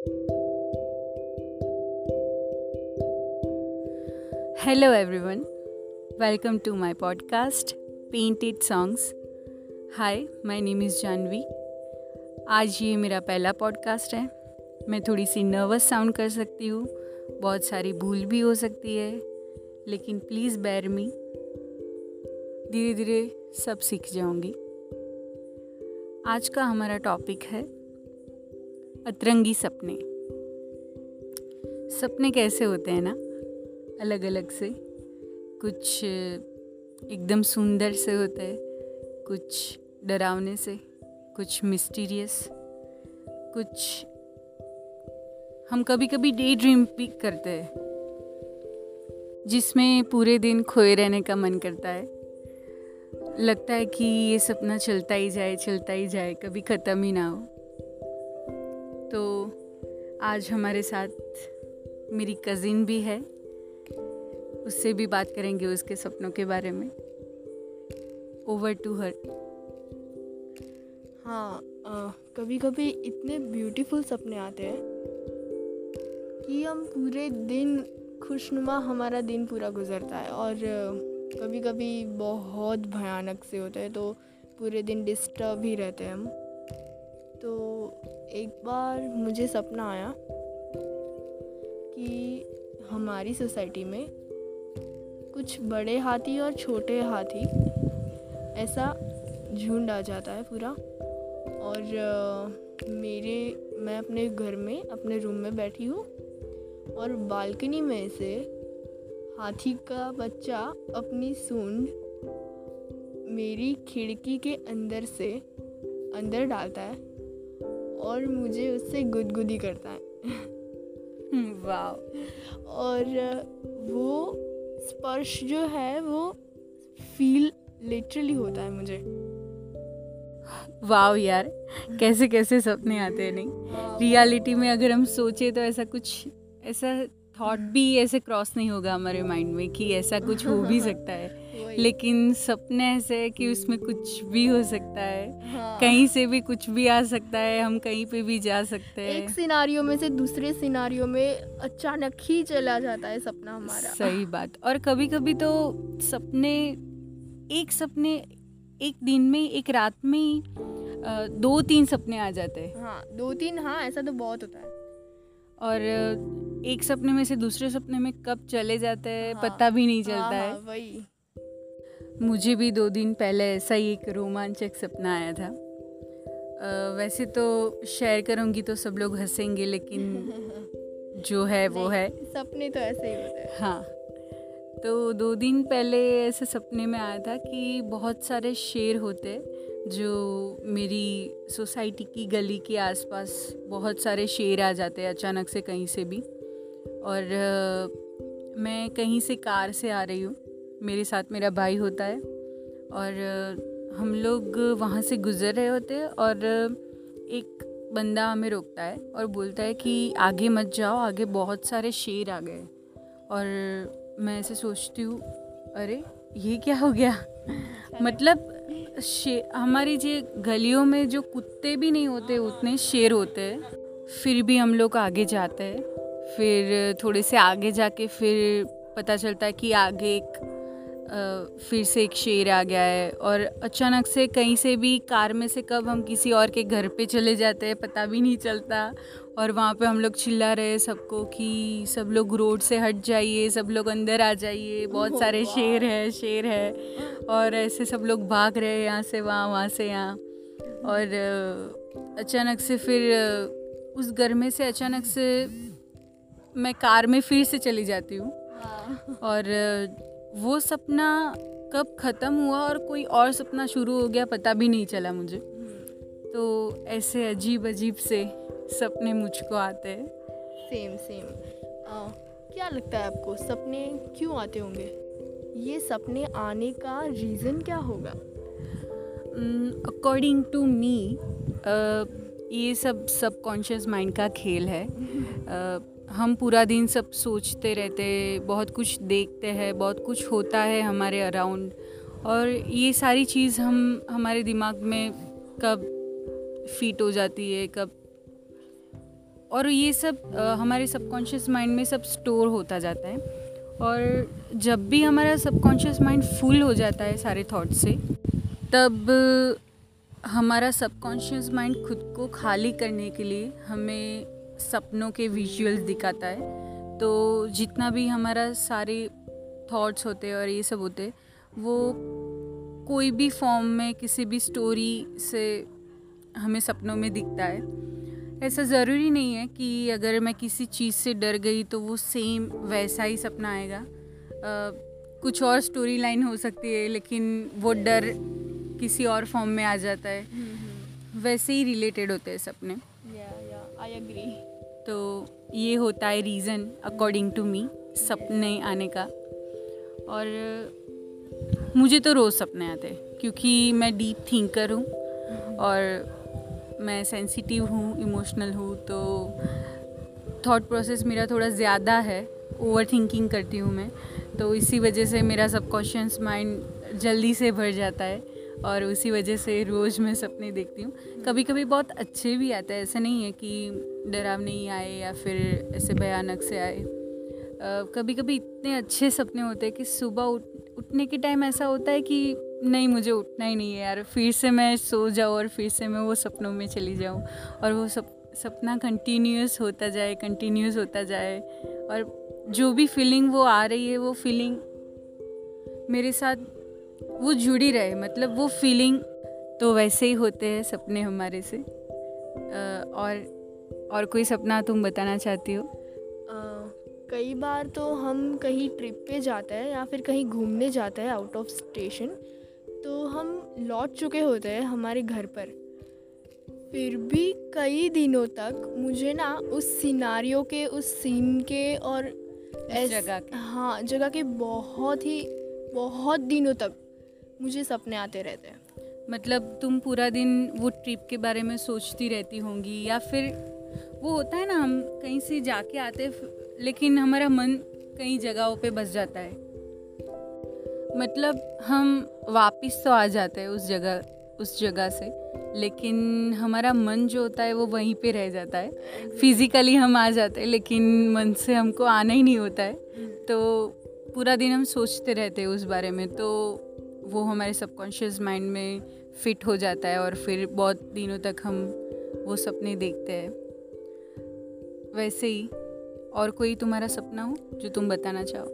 Hello, everyone welcome to my podcast painted songs hi my name is Janvi आज ये मेरा पहला podcast है। मैं थोड़ी सी नर्वस साउंड कर सकती हूँ। बहुत सारी भूल भी हो सकती है। लेकिन प्लीज़ बैर मी धीरे धीरे सब सीख जाऊँगी। आज का हमारा टॉपिक है अतरंगी सपने। सपने कैसे होते हैं ना? अलग अलग से। कुछ एकदम सुंदर से होते हैं, कुछ डरावने से, कुछ मिस्टीरियस कुछ हम कभी कभी डे ड्रीम भी करते हैं, जिसमें पूरे दिन खोए रहने का मन करता है। लगता है कि ये सपना चलता ही जाए, चलता ही जाए, कभी ख़त्म ही ना हो। तो आज हमारे साथ मेरी कज़िन भी है। उससे भी बात करेंगे उसके सपनों के बारे में। ओवर टू हर हाँ आ, कभी कभी इतने ब्यूटीफुल सपने आते हैं कि हम पूरे दिन खुशनुमा हमारा दिन पूरा गुजरता है और कभी कभी बहुत भयानक से होते हैं तो पूरे दिन डिस्टर्ब ही रहते हैं हम। तो एक बार मुझे सपना आया कि हमारी सोसाइटी में कुछ बड़े हाथी और छोटे हाथी ऐसा झुंड आ जाता है पूरा। और मेरे, मैं अपने घर में, अपने रूम में बैठी हूँ और बालकनी में से हाथी का बच्चा अपनी सूंड मेरी खिड़की के अंदर से अंदर डालता है। और मुझे उससे गुदगुदी करता है। वाह और वो स्पर्श जो है, वो फील लिटरली होता है मुझे। वाह यार, कैसे कैसे सपने आते हैं, नहीं? रियलिटी में अगर हम सोचे तो ऐसा कुछ, ऐसा थॉट भी ऐसे क्रॉस नहीं होगा हमारे माइंड में कि ऐसा कुछ हो भी सकता है। लेकिन सपने ऐसे है कि उसमें कुछ भी हो सकता है। हाँ। कहीं से भी कुछ भी आ सकता है हम कहीं पे भी जा सकते हैं। एक सिनारियो में से दूसरे सिनारियों में अचानक ही चला जाता है सपना हमारा। सही बात। और कभी कभी तो सपने एक सपने एक दिन में एक रात में ही दो तीन सपने आ जाते हैं। हाँ दो तीन हाँ ऐसा तो बहुत होता है। और एक सपने में से दूसरे सपने में कब चले जाते हैं हाँ, पता भी नहीं चलता हाँ, है हाँ, वही। मुझे भी दो दिन पहले ऐसा ही एक रोमांचक सपना आया था। आ, वैसे तो शेयर करूँगी तो सब लोग हंसेंगे लेकिन जो है वो है। सपने तो ऐसे ही होते हैं। हाँ। तो दो दिन पहले ऐसे सपने में आया था कि बहुत सारे शेर होते जो मेरी सोसाइटी की गली के आसपास बहुत सारे शेर आ जाते हैं अचानक से कहीं से भी। और आ, मैं कहीं से कार से आ रही हूँ। मेरे साथ मेरा भाई होता है और हम लोग वहाँ से गुज़र रहे होते हैं और एक बंदा हमें रोकता है और बोलता है कि आगे मत जाओ आगे बहुत सारे शेर आ गए और मैं ऐसे सोचती हूँ अरे ये क्या हो गया? मतलब शे हमारी जो गलियों में जो कुत्ते भी नहीं होते उतने शेर होते हैं। फिर भी हम लोग आगे जाते हैं। फिर थोड़े से आगे जाके फिर पता चलता है कि आगे एक फिर से एक शेर आ गया है और अचानक से कहीं से भी कार में से कब हम किसी और के घर पे चले जाते हैं पता भी नहीं चलता। और वहाँ पे हम लोग चिल्ला रहे सबको कि सब लोग रोड से हट जाइए सब लोग अंदर आ जाइए बहुत सारे शेर है शेर है। और ऐसे सब लोग भाग रहे हैं यहाँ से वहाँ वहाँ से यहाँ। और अचानक से फिर उस घर में से अचानक से मैं कार में फिर से चली जाती हूँ। हाँ। और वो सपना कब ख़त्म हुआ और कोई और सपना शुरू हो गया पता भी नहीं चला मुझे। तो ऐसे अजीब अजीब से सपने मुझको आते हैं। सेम सेम क्या लगता है आपको सपने क्यों आते होंगे? ये सपने आने का रीज़न क्या होगा? अकॉर्डिंग टू मी ये सब सबकॉन्शियस माइंड का खेल है। uh, हम पूरा दिन सब सोचते रहते हैं, बहुत कुछ देखते हैं, बहुत कुछ होता है हमारे अराउंड और ये सारी चीज़ हम, हमारे दिमाग में कब फिट हो जाती है, कब और ये सब हमारे सबकॉन्शियस माइंड में सब स्टोर होता जाता है। और जब भी हमारा सबकॉन्शियस माइंड फुल हो जाता है सारे थॉट से, तब हमारा सबकॉन्शियस माइंड खुद को खाली करने के लिए हमें सपनों के विजुअल्स दिखाता है। तो जितना भी हमारा सारे थॉट्स होते हैं और ये सब होते वो कोई भी फॉर्म में किसी भी स्टोरी से हमें सपनों में दिखता है। ऐसा ज़रूरी नहीं है कि अगर मैं किसी चीज़ से डर गई तो वो सेम वैसा ही सपना आएगा। आ, कुछ और स्टोरी लाइन हो सकती है लेकिन वो डर किसी और फॉर्म में आ जाता है। हम्म, हम्म। वैसे ही रिलेटेड होते हैं सपने। आई एग्री तो ये होता है रीज़न अकॉर्डिंग टू मी सपने आने का और मुझे तो रोज़ सपने आते हैं, क्योंकि मैं डीप थिंकर हूँ। और मैं सेंसिटिव हूँ इमोशनल हूँ तो थॉट प्रोसेस मेरा थोड़ा ज़्यादा है ओवर थिंकिंग करती हूँ मैं तो इसी वजह से मेरा सबकॉन्शियस माइंड जल्दी से भर जाता है और उसी वजह से रोज़ मैं सपने देखती हूँ कभी कभी बहुत अच्छे भी आते हैं, ऐसा नहीं है कि डरावने ही आए या फिर ऐसे भयानक से आए। कभी कभी इतने अच्छे सपने होते हैं कि सुबह उठ, उठने के टाइम ऐसा होता है कि नहीं, मुझे उठना ही नहीं है यार। फिर से मैं सो जाऊँ और फिर से मैं वो सपनों में चली जाऊँ और वो सप, सपना कंटिन्यूस होता जाए कंटिन्यूस होता जाए और जो भी फीलिंग वो आ रही है, वो फीलिंग मेरे साथ वो जुड़ी रहे। मतलब वो फीलिंग तो वैसे ही होते हैं सपने हमारे से। और और कोई सपना तुम बताना चाहती हो? कई बार तो हम कहीं ट्रिप पे जाते हैं या फिर कहीं घूमने जाते हैं आउट ऑफ़ स्टेशन तो हम लौट चुके होते हैं हमारे घर पर। फिर भी कई दिनों तक मुझे ना उस सिनारियों के उस सीन के और जगह हाँ जगह के बहुत ही बहुत दिनों तक मुझे सपने आते रहते हैं। मतलब तुम पूरा दिन वो ट्रिप के बारे में सोचती रहती होंगी या फिर वो होता है ना, हम कहीं से जाके आते लेकिन हमारा मन कई जगहों पे बस जाता है। मतलब हम वापस तो आ जाते हैं उस जगह उस जगह से, लेकिन हमारा मन जो होता है वो वहीं पे रह जाता है। फिज़िकली हम आ जाते हैं, लेकिन मन से हमको आना ही नहीं होता है। तो पूरा दिन हम सोचते रहते हैं उस बारे में तो वो हमारे सबकॉन्शियस माइंड में फिट हो जाता है और फिर बहुत दिनों तक हम वो सपने देखते हैं। वैसे ही और कोई तुम्हारा सपना हो जो तुम बताना चाहो?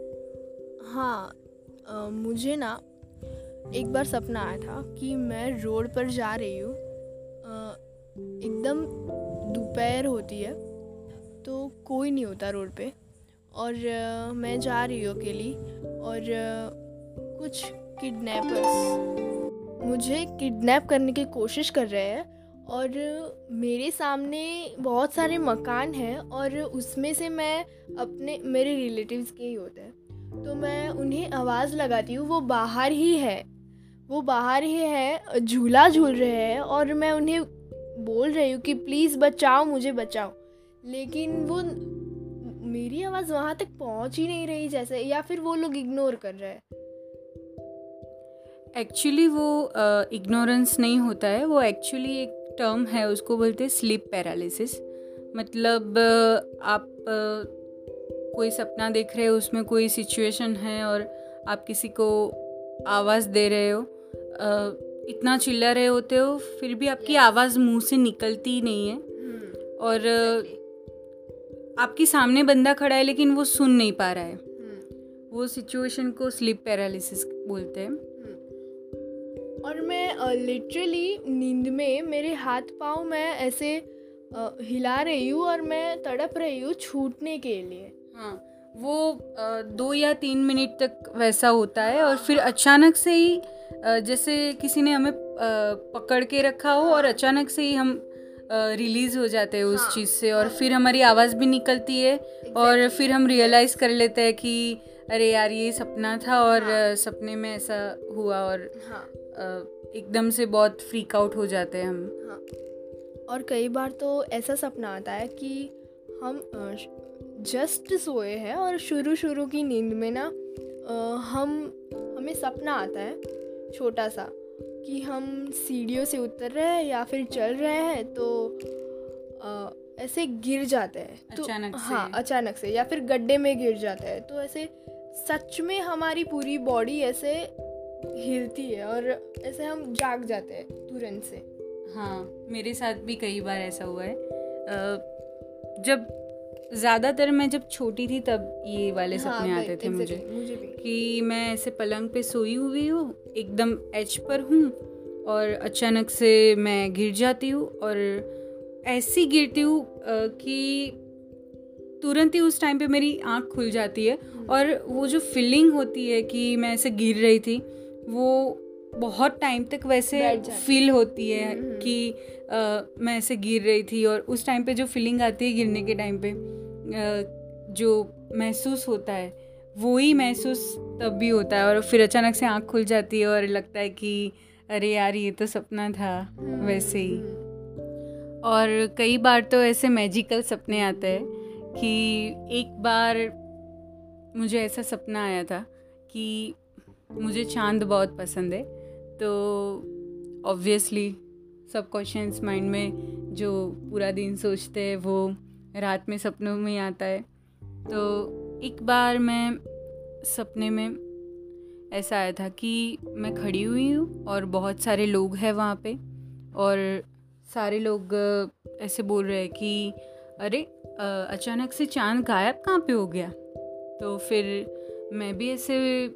हाँ आ, मुझे ना एक बार सपना आया था कि मैं रोड पर जा रही हूँ। एकदम दोपहर होती है तो कोई नहीं होता रोड पे। और आ, मैं जा रही हूँ अकेली और आ, कुछ किडनैपर्स मुझे किडनैप करने की कोशिश कर रहे हैं। और मेरे सामने बहुत सारे मकान हैं और उसमें से मैं अपने मेरे रिलेटिव्स के ही होते हैं। तो मैं उन्हें आवाज़ लगाती हूँ वो बाहर ही है। वो बाहर ही है झूला झूल रहे हैं और मैं उन्हें बोल रही हूँ कि प्लीज़ बचाओ मुझे बचाओ। लेकिन वो मेरी आवाज़ वहाँ तक पहुँच ही नहीं रही जैसे या फिर वो लोग इग्नोर कर रहे हैं। एक्चुअली वो इग्नोरेंस uh, नहीं होता है। वो एक्चुअली एक टर्म है उसको बोलते हैं स्लीप पैरालिसिस मतलब आप कोई सपना देख रहे हो उसमें कोई सिचुएशन है और आप किसी को आवाज़ दे रहे हो इतना चिल्ला रहे होते हो फिर भी आपकी आवाज़ मुँह से निकलती ही नहीं है hmm. और आपके सामने बंदा खड़ा है लेकिन वो सुन नहीं पा रहा है hmm. वो सिचुएशन को स्लीप पैरालिसिस बोलते हैं. और मैं लिटरली नींद में मेरे हाथ पाँव मैं ऐसे हिला रही हूँ और मैं तड़प रही हूँ छूटने के लिए। हाँ वो दो या तीन मिनट तक वैसा होता है और फिर अचानक से ही जैसे किसी ने हमें पकड़ के रखा हो और अचानक से ही हम रिलीज़ हो जाते हैं उस हाँ, चीज़ से और फिर हमारी आवाज़ भी निकलती है और फिर हम रियलाइज़ कर लेते हैं कि अरे यार ये सपना था और हाँ, सपने में ऐसा हुआ और हाँ, एकदम से बहुत फ्रीक आउट हो जाते हैं हम। हाँ, और कई बार तो ऐसा सपना आता है कि हम जस्ट सोए हैं और शुरू शुरू की नींद में ना हम हमें सपना आता है छोटा सा कि हम सीढ़ियों से उतर रहे हैं या फिर चल रहे हैं तो आ, ऐसे गिर जाते हैं। तो अचानक से। हाँ अचानक से या फिर गड्ढे में गिर जाता है। तो ऐसे सच में हमारी पूरी बॉडी ऐसे हिलती है और ऐसे हम जाग जाते हैं तुरंत से। हाँ मेरे साथ भी कई बार ऐसा हुआ है। जब ज़्यादातर मैं जब छोटी थी तब ये वाले हाँ, सपने आते थे मुझे मुझे भी। कि मैं ऐसे पलंग पे सोई हुई हूँ एकदम एच पर हूँ और अचानक से मैं गिर जाती हूँ और ऐसी गिरती हूँ कि तुरंत ही उस टाइम पे मेरी आँख खुल जाती है और वो जो फीलिंग होती है कि मैं ऐसे गिर रही थी वो बहुत टाइम तक वैसे। फील होती है हम्म, हम्म। कि अ, मैं ऐसे गिर रही थी और उस टाइम पे जो फीलिंग आती है गिरने के टाइम पे अ, जो महसूस होता है वो ही महसूस तब भी होता है और फिर अचानक से आँख खुल जाती है और लगता है कि अरे यार ये तो सपना था वैसे ही हम्म, और कई बार तो ऐसे मैजिकल सपने आते हैं कि एक बार मुझे ऐसा सपना आया था कि मुझे चाँद बहुत पसंद है। तो ऑब्वियसली सब क्वेश्चंस माइंड में जो पूरा दिन सोचते हैं, वो रात में सपनों में आता है। तो एक बार मैं सपने में ऐसा आया था कि मैं खड़ी हुई हूँ और बहुत सारे लोग हैं वहाँ पे और सारे लोग ऐसे बोल रहे हैं कि, अरे अचानक से चाँद गायब कहाँ पे हो गया? तो फिर मैं भी ऐसे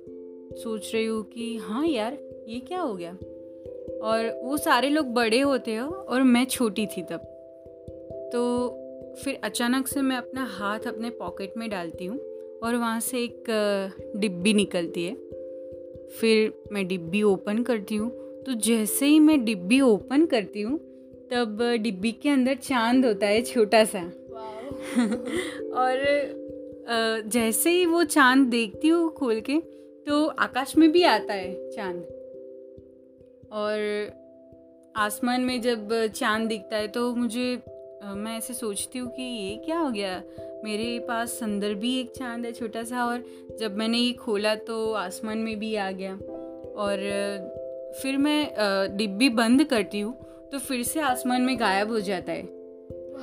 सोच रही हूँ कि हाँ यार ये क्या हो गया? और वो सारे लोग बड़े होते हो और मैं छोटी थी तब। तो फिर अचानक से मैं अपना हाथ अपने पॉकेट में डालती हूँ और वहाँ से एक डिब्बी निकलती है। फिर मैं डिब्बी ओपन करती हूँ। तो जैसे ही मैं डिब्बी ओपन करती हूँ तब डिब्बी के अंदर चाँद होता है छोटा सा और जैसे ही वो चाँद देखती हूँ खोल के तो आकाश में भी आता है चाँद। और आसमान में जब चाँद दिखता है तो मुझे मैं ऐसे सोचती हूँ कि ये क्या हो गया? मेरे पास अंदर भी एक चाँद है छोटा सा, और जब मैंने ये खोला तो आसमान में भी आ गया। और फिर मैं डिब्बी बंद करती हूँ तो फिर से आसमान में गायब हो जाता है।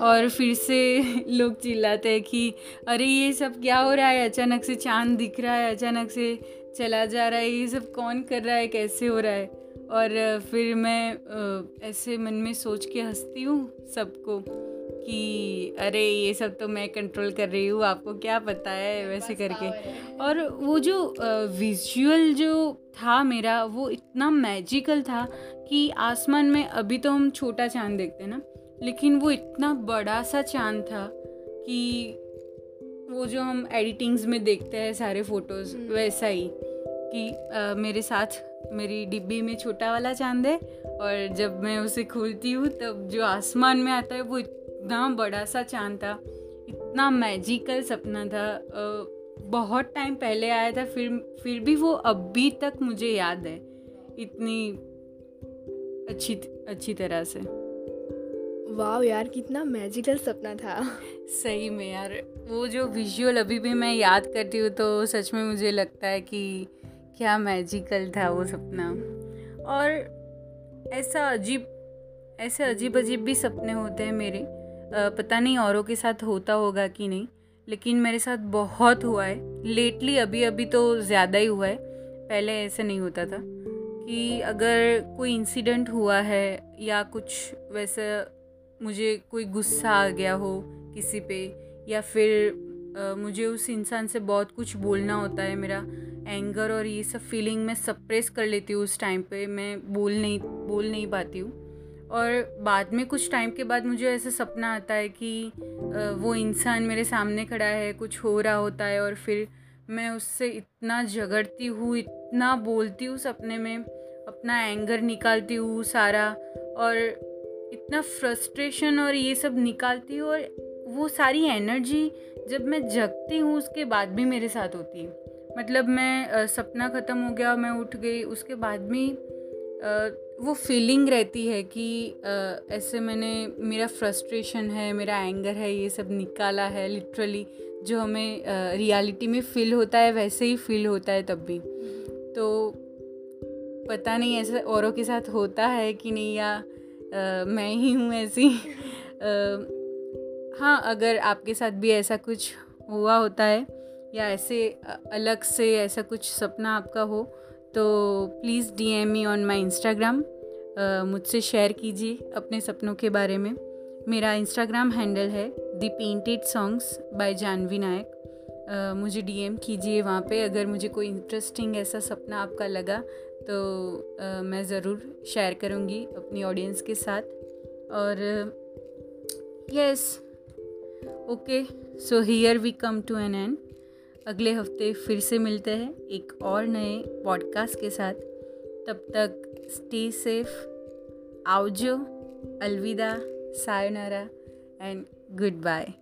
और फिर से लोग चिल्लाते हैं कि, अरे, ये सब क्या हो रहा है? अचानक से चाँद दिख रहा है, अचानक से चला जा रहा है ये सब कौन कर रहा है कैसे हो रहा है? और फिर मैं ऐसे मन में सोच के हंसती हूँ सबको कि अरे ये सब तो मैं कंट्रोल कर रही हूँ आपको क्या पता है? वैसे करके। और वो जो विजुअल जो था मेरा वो इतना मैजिकल था कि आसमान में अभी तो हम छोटा चाँद देखते हैं ना लेकिन वो इतना बड़ा सा चाँद था कि वो जो हम एडिटिंग्स में देखते हैं सारे फ़ोटोज़ हम्म। वैसा ही। कि अ, मेरे साथ मेरी डिब्बी में छोटा वाला चाँद है और जब मैं उसे खोलती हूँ तब जो आसमान में आता है वो इतना बड़ा सा चाँद था। इतना मैजिकल सपना था। बहुत टाइम पहले आया था फिर फिर भी वो अभी तक मुझे याद है। इतनी अच्छी अच्छी तरह से। वाह यार कितना मैजिकल सपना था। सही में यार वो जो विजुअल अभी भी मैं याद करती हूँ तो सच में मुझे लगता है कि क्या मैजिकल था वो सपना? और ऐसा अजीब ऐसे अजीब अजीब भी सपने होते हैं मेरे। पता नहीं औरों के साथ होता होगा कि नहीं लेकिन मेरे साथ बहुत हुआ है। लेटली अभी अभी तो ज़्यादा ही हुआ है। पहले ऐसे नहीं होता था कि अगर कोई इंसिडेंट हुआ है या कुछ वैसा मुझे कोई गुस्सा आ गया हो किसी पे या फिर अ, मुझे उस इंसान से बहुत कुछ बोलना होता है मेरा एंगर और ये सब फीलिंग मैं सप्रेस कर लेती हूँ उस टाइम पे। मैं बोल नहीं बोल नहीं पाती हूँ। और बाद में कुछ टाइम के बाद मुझे ऐसा सपना आता है कि वो इंसान मेरे सामने खड़ा है, कुछ हो रहा होता है और फिर मैं उससे इतना झगड़ती हूँ, इतना बोलती हूँ सपने में, अपना एंगर निकालती हूँ सारा और इतना फ्रस्ट्रेशन और ये सब निकालती हूँ और वो सारी एनर्जी जब मैं जगती हूँ उसके बाद भी मेरे साथ होती है। मतलब मैं सपना ख़त्म हो गया मैं उठ गई। उसके बाद भी वो फीलिंग रहती है कि ऐसे मैंने मेरा फ्रस्ट्रेशन है मेरा एंगर है ये सब निकाला है लिटरली जो हमें रियलिटी में फील होता है वैसे ही फील होता है तब भी। तो पता नहीं ऐसा औरों के साथ होता है कि नहीं या अ, मैं ही हूँ ऐसी। अ, हाँ अगर आपके साथ भी ऐसा कुछ हुआ होता है या ऐसे अलग से ऐसा कुछ सपना आपका हो तो please D M me on my Instagram मुझसे शेयर कीजिए अपने सपनों के बारे में। मेरा इंस्टाग्राम हैंडल है the painted songs by Janvi Nayak मुझे डीएम कीजिए वहाँ पे। अगर मुझे कोई इंटरेस्टिंग ऐसा सपना आपका लगा तो uh, मैं ज़रूर शेयर करूँगी अपनी ऑडियंस के साथ। और yes okay so here we come to an end अगले हफ़्ते फिर से मिलते हैं एक और नए पॉडकास्ट के साथ। तब तक स्टे सेफ़ आवजो अलविदा सायोनारा एंड गुड बाय